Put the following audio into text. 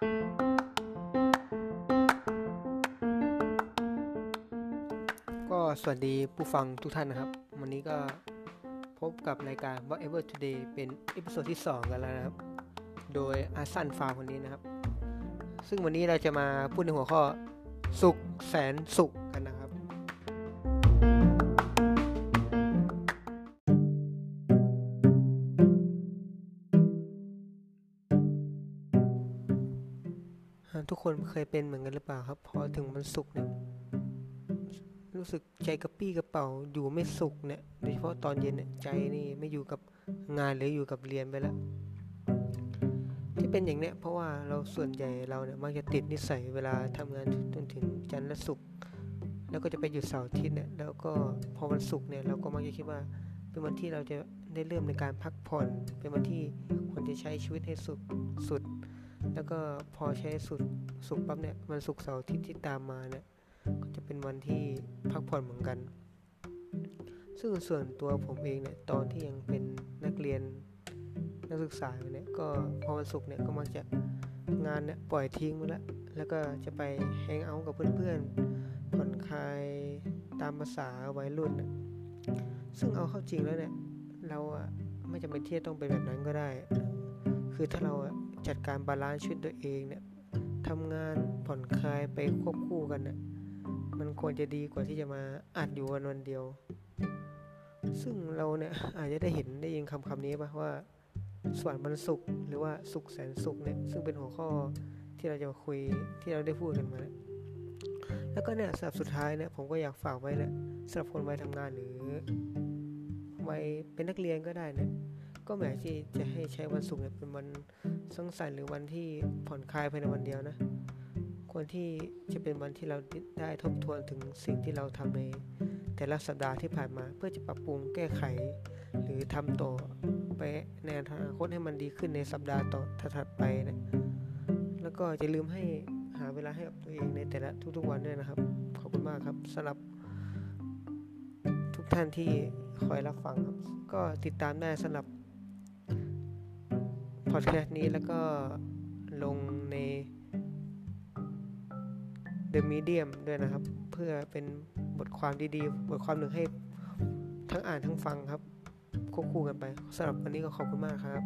ก็สวัสดีผู้ฟังทุกท่านนะครับ วันนี้ก็พบกับรายการ Whatever Today เป็น episode ที่ 2 กันแล้วนะครับ โดยอาซันฟาร์มคนนี้นะครับ ซึ่งวันนี้เราจะมาพูดในหัวข้อสุขแสนสุข ทุกคนเคยเป็นเหมือนกันหรือเปล่าครับ พอถึงวันศุกร์เนี่ย รู้สึกใจกระปี้กระเป๋าอยู่ไม่สุขเนี่ย โดยเฉพาะตอนเย็นเนี่ยใจนี่ไม่อยู่กับงานหรืออยู่กับเรียนไปแล้ว ที่เป็นอย่างเนี้ยเพราะว่าเราส่วนใหญ่เราเนี่ยมักจะติดนิสัยเวลาทำงานจนถึงจันทร์และศุกร์ แล้วก็จะไปหยุดเสาร์อาทิตย์เนี่ย แล้วก็พอวันศุกร์เนี่ยเราก็มักจะคิดว่าเป็นวันที่เราจะได้เริ่มในการพักผ่อน เป็นวันที่ควรจะใช้ชีวิตให้สุดสุด แล้วก็พอใช้สุดสุกปั๊บเนี่ยวันศุกร์เสาร์อาทิตย์ที่ตามมาเนี่ยก็จะเป็นวันที่พักผ่อนเหมือนกัน ซึ่งส่วนตัวผมเองเนี่ยตอนที่ยังเป็นนักเรียนนักศึกษาอยู่เนี่ยก็พอวันศุกร์เนี่ยก็มักจะงานเนี่ยปล่อยทิ้งไปแล้วแล้วก็จะไปแฮงเอาท์กับเพื่อนๆผ่อนคลายตามภาษาวัยรุ่นนะซึ่งเอาเข้าจริงแล้วเนี่ยเราอะไม่จำเป็นที่จะต้องเป็นแบบนั้นก็ได้ คือถ้าเราอะ จัดการ balance ชีวิตตัวเองเนี่ยทำงานผ่อนคลายไปควบคู่กันเนี่ยมันควรจะดีกว่าที่จะมาอัดอยู่วันวันเดียว ซึ่งเราเนี่ยอาจจะได้เห็นได้ยินคำคำนี้ปะว่าสวรรค์มันสุขหรือว่าสุขแสนสุขเนี่ยซึ่งเป็นหัวข้อที่เราจะคุยที่เราได้พูดกันมาแล้วแล้วก็เนี่ยสำหรับสุดท้ายเนี่ยผมก็อยากฝากไว้แหละสำหรับคนวัยทำงานหรือวัยเป็นนักเรียนก็ได้เนี่ย ก็หมายที่จะให้ใช้วันศุกร์เนี่ยเป็นวันสงสรรค์หรือวันที่ผ่อนคลายภายในวันเดียวนะ ควรที่จะเป็นวันที่เราได้ทบทวนถึงสิ่งที่เราทำในแต่ละสัปดาห์ที่ผ่านมา เพื่อจะปรับปรุงแก้ไข หรือทำต่อไปในอนาคตให้มันดีขึ้นในสัปดาห์ต่อถัดไปนะแล้วก็จะลืมให้หาเวลาให้กับตัวเองในแต่ละทุกๆวันด้วยนะครับ ขอบคุณมากครับสำหรับทุกท่านที่คอยรับฟังครับ ก็ติดตามได้สำหรับ พอดแคสต์นี้แล้วก็ลงใน The Medium ด้วยนะครับ เพื่อเป็นบทความดีๆ บทความหนึ่งให้ทั้งอ่านทั้งฟังครับควบคู่กันไปสำหรับวันนี้ก็ขอบคุณมากครับ